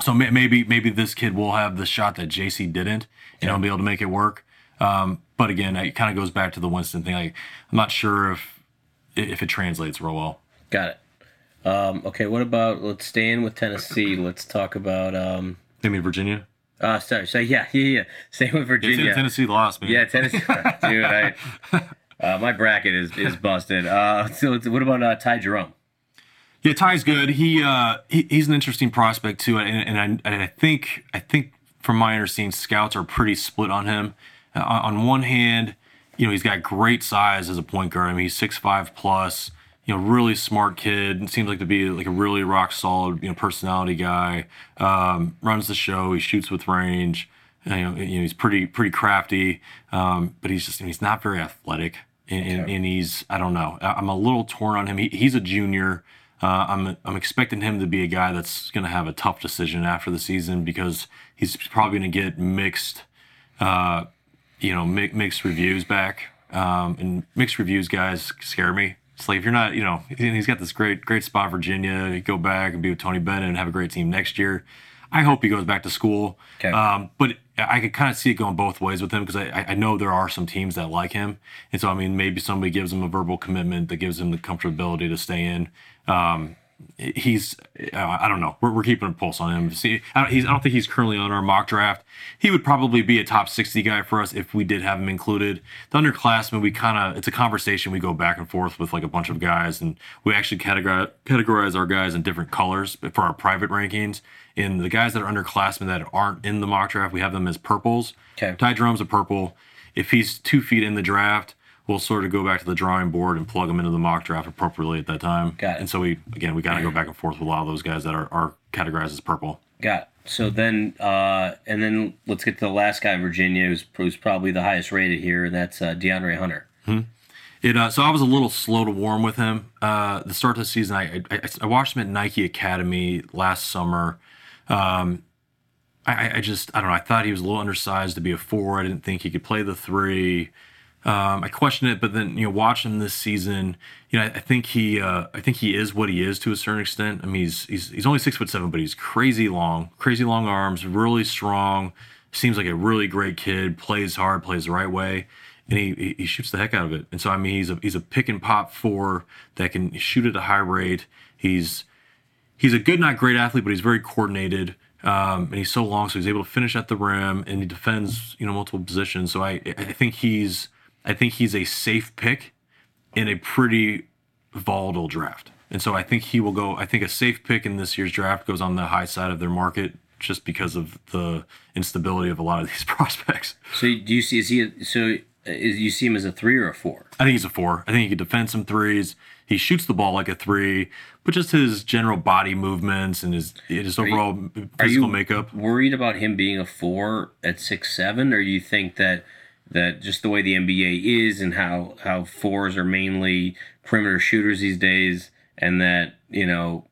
Speaker 3: So may- maybe maybe this kid will have the shot that Jaycee didn't, and he'll be able to make it work. Um, but again, it kind of goes back to the Winston thing. Like, I'm not sure if if it translates real well.
Speaker 2: Got it. Um, okay, what about let's stay in with Tennessee. Let's talk about um
Speaker 3: I mean, Virginia.
Speaker 2: uh sorry, so yeah, yeah, yeah. Staying with Virginia.
Speaker 3: Tennessee lost, man.
Speaker 2: Yeah, Tennessee. Dude, I uh, my bracket is is busted. Uh so what about uh, Ty Jerome?
Speaker 3: Yeah, Ty's good. He, uh, he he's an interesting prospect too, and, and I and I think I think from my understanding, scouts are pretty split on him. Uh, on on one hand, you know he's got great size as a point guard. I mean, he's six five plus. You know, really smart kid. Seems like to be like a really rock solid, you know, personality guy. Um, runs the show. He shoots with range. You know, you know he's pretty pretty crafty, um, but he's just he's not very athletic, and, and, and he's I don't know. I'm a little torn on him. He, he's a junior. Uh, I'm I'm expecting him to be a guy that's going to have a tough decision after the season because he's probably going to get mixed, uh, you know, mi- mixed reviews back. Um, and mixed reviews guys scare me. It's like if you're not, you know, he's got this great great spot in Virginia. You go back and be with Tony Bennett and have a great team next year. I hope he goes back to school.
Speaker 2: Okay.
Speaker 3: Um, but I could kind of see it going both ways with him because I, I know there are some teams that like him, and so I mean maybe somebody gives him a verbal commitment that gives him the comfortability to stay in. Um, he's uh, I don't know. We're, we're keeping a pulse on him. See, I don't, he's, I don't think he's currently on our mock draft. He would probably be a top sixty guy for us if we did have him included. The underclassmen, we kind of it's a conversation we go back and forth with like a bunch of guys, and we actually categorize categorize our guys in different colors for our private rankings. And the guys that are underclassmen that aren't in the mock draft, we have them as purples.
Speaker 2: Okay.
Speaker 3: Ty Jerome's a purple. If he's two feet in the draft, we'll sort of go back to the drawing board and plug them into the mock draft appropriately at that time.
Speaker 2: Got it.
Speaker 3: And so we again we kind of go back and forth with a lot of those guys that are, are categorized as purple.
Speaker 2: Got it. So then, uh, and then let's get to the last guy in Virginia, who's, who's probably the highest rated here, and that's uh, DeAndre Hunter.
Speaker 3: It uh, so I was a little slow to warm with him. Uh, the start of the season, I, I I watched him at Nike Academy last summer. Um, I, I just I don't know. I thought he was a little undersized to be a four. I didn't think he could play the three. Um, I question it, but then you know, watching this season, you know, I, I think he, uh, I think he is what he is to a certain extent. I mean, he's he's he's only six foot seven, but he's crazy long, crazy long arms, really strong. Seems like a really great kid. Plays hard, plays the right way, and he- he shoots the heck out of it. And so I mean, he's a he's a pick and pop four that can shoot at a high rate. He's he's a good, not great athlete, but he's very coordinated. Um, and he's so long, so he's able to finish at the rim, and he defends, you know, multiple positions. So I, I think he's, I think he's a safe pick in a pretty volatile draft. And so I think he will go. I think a safe pick in this year's draft goes on the high side of their market, just because of the instability of a lot of these prospects.
Speaker 2: So do you see? Is he? A, so is you see him as a three or a four?
Speaker 3: I think he's a four. I think he can defend some threes. He shoots the ball like a three, but just his general body movements and his his overall
Speaker 2: Are
Speaker 3: physical
Speaker 2: you
Speaker 3: makeup.
Speaker 2: worried about him being a four at six seven, or do you think that that just the way the NBA is and how how fours are mainly perimeter shooters these days, and that you know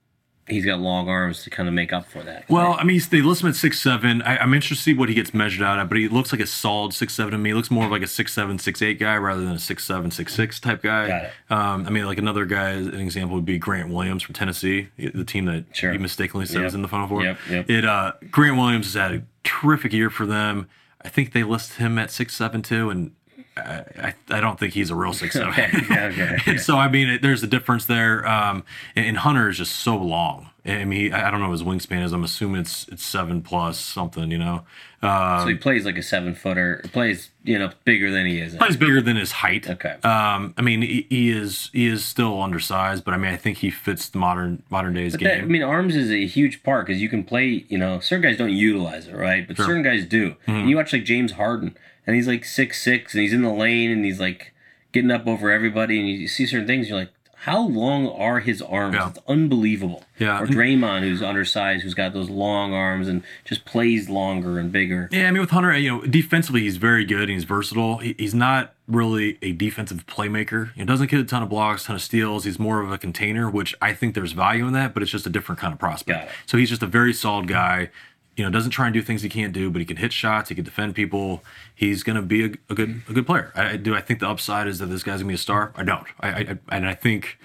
Speaker 2: he's got long arms to kind of make up for that?
Speaker 3: Well, I mean, they list him at six seven. I, I'm interested to see what he gets measured out at, but he looks like a solid six seven to me. He looks more of like a six seven, six eight guy rather than a six seven, six six type guy.
Speaker 2: Got it.
Speaker 3: Um, I mean, like another guy, an example would be Grant Williams from Tennessee, the team that
Speaker 2: Sure.
Speaker 3: he mistakenly said
Speaker 2: Yep.
Speaker 3: was in the Final Four.
Speaker 2: Yep, yep.
Speaker 3: It uh, Grant Williams has had a terrific year for them. I think they list him at six seven too, and I, I, I don't think he's a real six seven.
Speaker 2: Okay, okay,
Speaker 3: And so I mean, it, there's a difference there. Um, and, and Hunter is just so long. I mean, he, I don't know what his wingspan is. I'm assuming it's it's seven plus something. You know, uh,
Speaker 2: so he plays like a seven footer. Plays you know bigger than he is.
Speaker 3: he's bigger than his height.
Speaker 2: Okay.
Speaker 3: Um, I mean, he, he is he is still undersized, but I mean, I think he fits the modern modern days
Speaker 2: That-
Speaker 3: game.
Speaker 2: I mean, arms is a huge part because you can play. You know, certain guys don't utilize it, right? But certain guys do.
Speaker 3: Mm-hmm.
Speaker 2: And you watch like James Harden, and he's like six six, and he's in the lane, and he's like getting up over everybody, and you see certain things. You're like, how long are his arms?
Speaker 3: Yeah.
Speaker 2: It's unbelievable.
Speaker 3: Yeah.
Speaker 2: Or Draymond, who's undersized, who's got those long arms and just plays longer and bigger.
Speaker 3: Yeah, I mean, with Hunter, you know, defensively he's very good and he's versatile. He, he's not really a defensive playmaker. He doesn't get a ton of blocks, ton of steals. He's more of a container, which I think there's value in that, but it's just a different kind of prospect. So he's just a very solid guy. You know, doesn't try and do things he can't do, but he can hit shots. He can defend people. He's going to be a, a good a good player. I, I do. I think the upside is that this guy's going to be a star. I don't. I, I and I think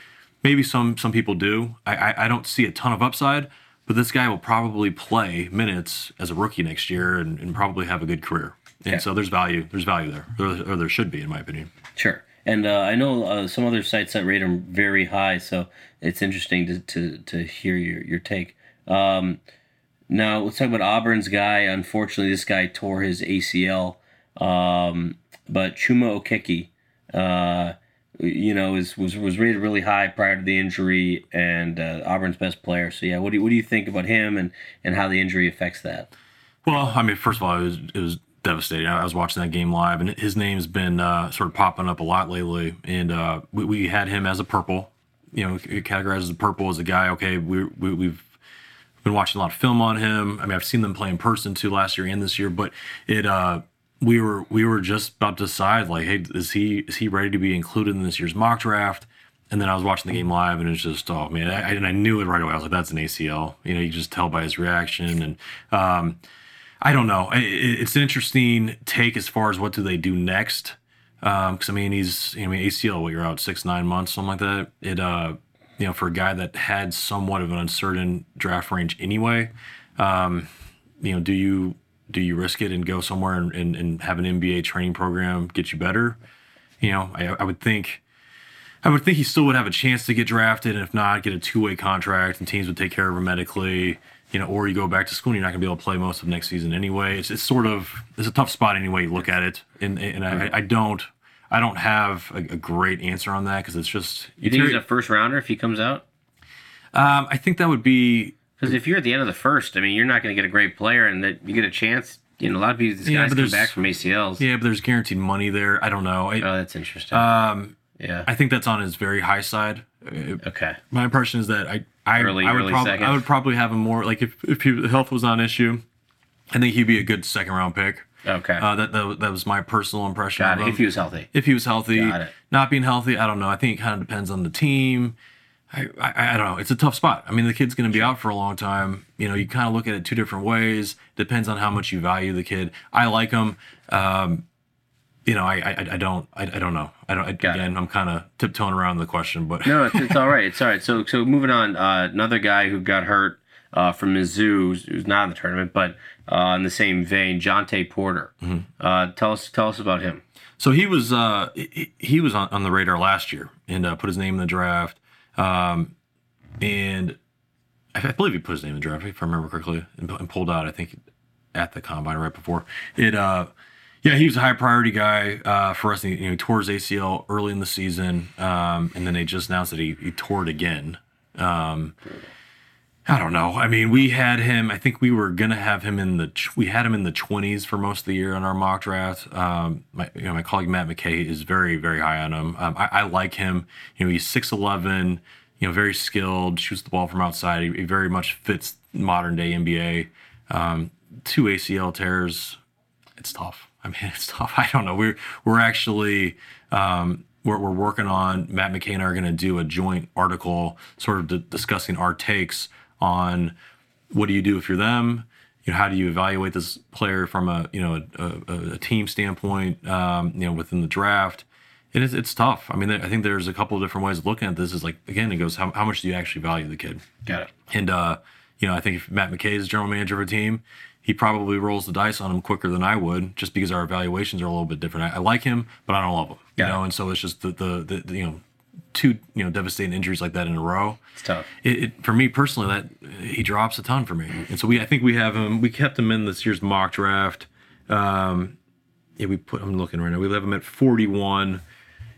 Speaker 3: maybe some some people do. I, I I don't see a ton of upside, but this guy will probably play minutes as a rookie next year and, and probably have a good career. And
Speaker 2: Yeah.
Speaker 3: so there's value. There's value there, or, or there should be, in my opinion.
Speaker 2: Sure. And uh, I know uh, some other sites that rate him very high, so it's interesting to, to, to hear your, your take. Um, now, let's talk about Auburn's guy. Unfortunately, this guy tore his ACL. Um, but Chuma Okeke, uh, you know, is, was, was rated really high prior to the injury and uh, Auburn's best player. So, yeah, what do you, what do you think about him and, and how the injury affects that?
Speaker 3: Well, I mean, first of all, it was it was devastating. I was watching that game live, and his name's been uh, sort of popping up a lot lately. And uh, we, we had him as a purple, you know, categorized as a purple as a guy. Okay, we, we we've been watching a lot of film on him. I mean, I've seen them play in person too last year and this year, but it uh we were we were just about to decide like, hey, is he is he ready to be included in this year's mock draft? And then I was watching the game live, and it's just oh man, I, and I knew it right away. I was like, that's an ACL. You know, you just tell by his reaction, and um, I don't know. It, it- it's an interesting take as far as what do they do next. Because I mean, he's I mean ACL. What you're out six nine months, something like that. It uh, you know, for a guy that had somewhat of an uncertain draft range anyway. Um, you know, do you do you risk it and go somewhere and, and, and have an NBA training program get you better? You know, I, I would think. I would think he still would have a chance to get drafted, and if not, get a two-way contract, and teams would take care of him medically. You know, or you go back to school, and you're not going to be able to play most of next season anyway. It's, it's sort of it's a tough spot anyway. You look at it, and and I, I don't I don't have a, a great answer on that because it's just
Speaker 2: You think he's a first rounder if he comes out?
Speaker 3: um, I think that would be
Speaker 2: Because if you're at the end of the first, I mean, you're not going to get a great player, and that you get a chance. You know, a lot of these
Speaker 3: Yeah,
Speaker 2: guys come back from ACLs.
Speaker 3: yeah, but there's guaranteed money there. I don't know. I,
Speaker 2: Oh, that's interesting.
Speaker 3: um,
Speaker 2: yeah.
Speaker 3: I think that's on his very high side. Uh,
Speaker 2: okay.
Speaker 3: My impression is that I I,
Speaker 2: Early-
Speaker 3: I would probably
Speaker 2: second.
Speaker 3: I would probably have him more like if if he, health was not an issue, I think he'd be a good second round pick.
Speaker 2: Okay.
Speaker 3: Uh, that, that that was my personal impression.
Speaker 2: Got
Speaker 3: of
Speaker 2: it. If he was healthy.
Speaker 3: if he was healthy,
Speaker 2: Got it.
Speaker 3: not being healthy, I don't know. I think it kind of depends on the team. I, I, I don't know. It's a tough spot. I mean, the kid's going to be out for a long time. You know, you kind of look at it two different ways. Depends on how much you value the kid. I like him. Um, you know, I, I, I don't, I, I don't know. I don't. I,
Speaker 2: Got it.
Speaker 3: again, I'm kind of tiptoeing around the question, but
Speaker 2: No, it's, it's all right. It's all right. So, so moving on. Uh, another guy who got hurt uh, from Mizzou, who's not in the tournament, but uh, in the same vein, Jontay Porter. Uh, tell us, tell us about him.
Speaker 3: So he was uh, he, he was on, on the radar last year and uh, put his name in the draft. Um, and I, I believe he put his name in the draft if I remember correctly, and, and pulled out. I think at the combine right before it. Uh, yeah, he was a high priority guy uh, for us. He, you know, he tore his ACL early in the season, um, and then they just announced that he, he tore it again. Um, I don't know. I mean, we had him. I think we were gonna have him in the. We had him in the twenties for most of the year on our mock draft. Um, my, you know, my colleague Matt McKay is very, very high on him. Um, I, I like him. You know, he's six eleven. You know, very skilled. Shoots the ball from outside. He, he very much fits modern day NBA. Um, two ACL tears. It's tough. I mean, it's tough. I don't know. We're we're actually um, we're, we're working on Matt McKay and I are going to do a joint article, sort of di- discussing our takes on what do you do if you're them. You know, how do you evaluate this player from a you know a, a, a team standpoint? Um, you know, within the draft, and it's, it's tough. I mean, I think there's a couple of different ways of looking at this. Is like again, it goes how, how much do you actually value the kid?
Speaker 2: Got it.
Speaker 3: And uh, you know, I think if Matt McKay is general manager of a team, he probably rolls the dice on him quicker than I would, just because our evaluations are a little bit different. I, I like him, but I don't love him.
Speaker 2: Yeah.
Speaker 3: You know, and so it's just the, the the, the you know two you know devastating injuries like that in a row.
Speaker 2: It's tough.
Speaker 3: It, it for me personally that he drops a ton for me, and so we I think we have him. We kept him in this year's mock draft. Um, yeah, we put. I'm looking right now. We have him at 41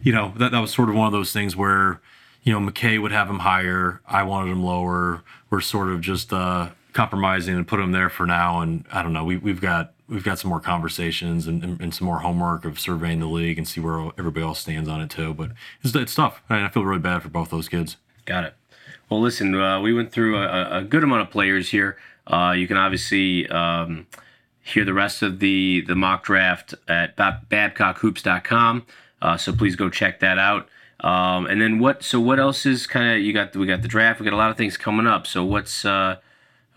Speaker 3: you know, that, that was sort of one of those things where, you know, McKay would have him higher. I wanted him lower. We're sort of just uh, compromising and put him there for now. And I don't know, we, we've got we've got some more conversations and, and, and some more homework of surveying the league and see where everybody else stands on it too. But it's, it's tough. And I feel really bad for both those kids.
Speaker 2: Got it. Well, listen, uh, we went through a, a good amount of players here. Uh, you can obviously um, hear the rest of the the mock draft at bab- babcockhoops.com. Uh, so please go check that out. Um, and then what? So what else is kind of you got? We got the draft. We got a lot of things coming up. So what's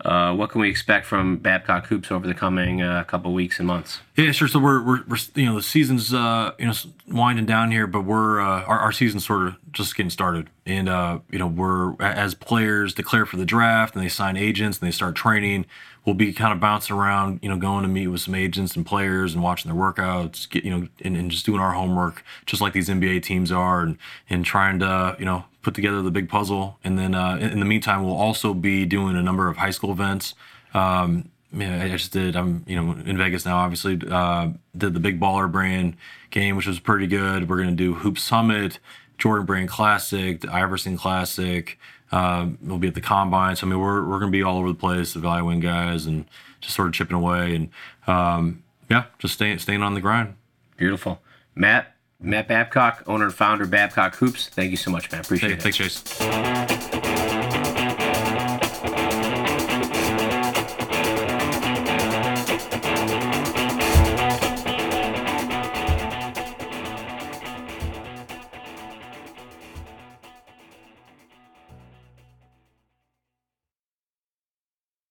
Speaker 2: uh, what can we expect from Babcock Hoops over the coming uh, couple weeks and months?
Speaker 3: Yeah, sure. So we're, we're, we're you know the season's uh, you know winding down here, but we're uh, our our season's sort of just getting started, and uh, you know we're as players declare for the draft and they sign agents and they start training. We'll be kind of bouncing around, you know, going to meet with some agents and players and watching their workouts, get you know, and, and just doing our homework, just like these NBA teams are, and and trying to you know put together the big puzzle. And then uh, in, the meantime, we'll also be doing a number of high school events. Um, man, I just did. I'm you know in Vegas now. Obviously, uh, did the Big Baller Brand game, which was pretty good. We're gonna do Hoop Summit, Jordan Brand Classic, the Iverson Classic. Um, we'll be at the combine. So I mean, we're we're gonna be all over the place, the evaluating guys and just sort of chipping away and um, yeah, just staying staying on the grind.
Speaker 2: Beautiful, Matt. Matt Babcock, owner and founder of Babcock Hoops. Thank you so much, man. Appreciate
Speaker 3: Hey,
Speaker 2: it.
Speaker 3: thanks, Chase.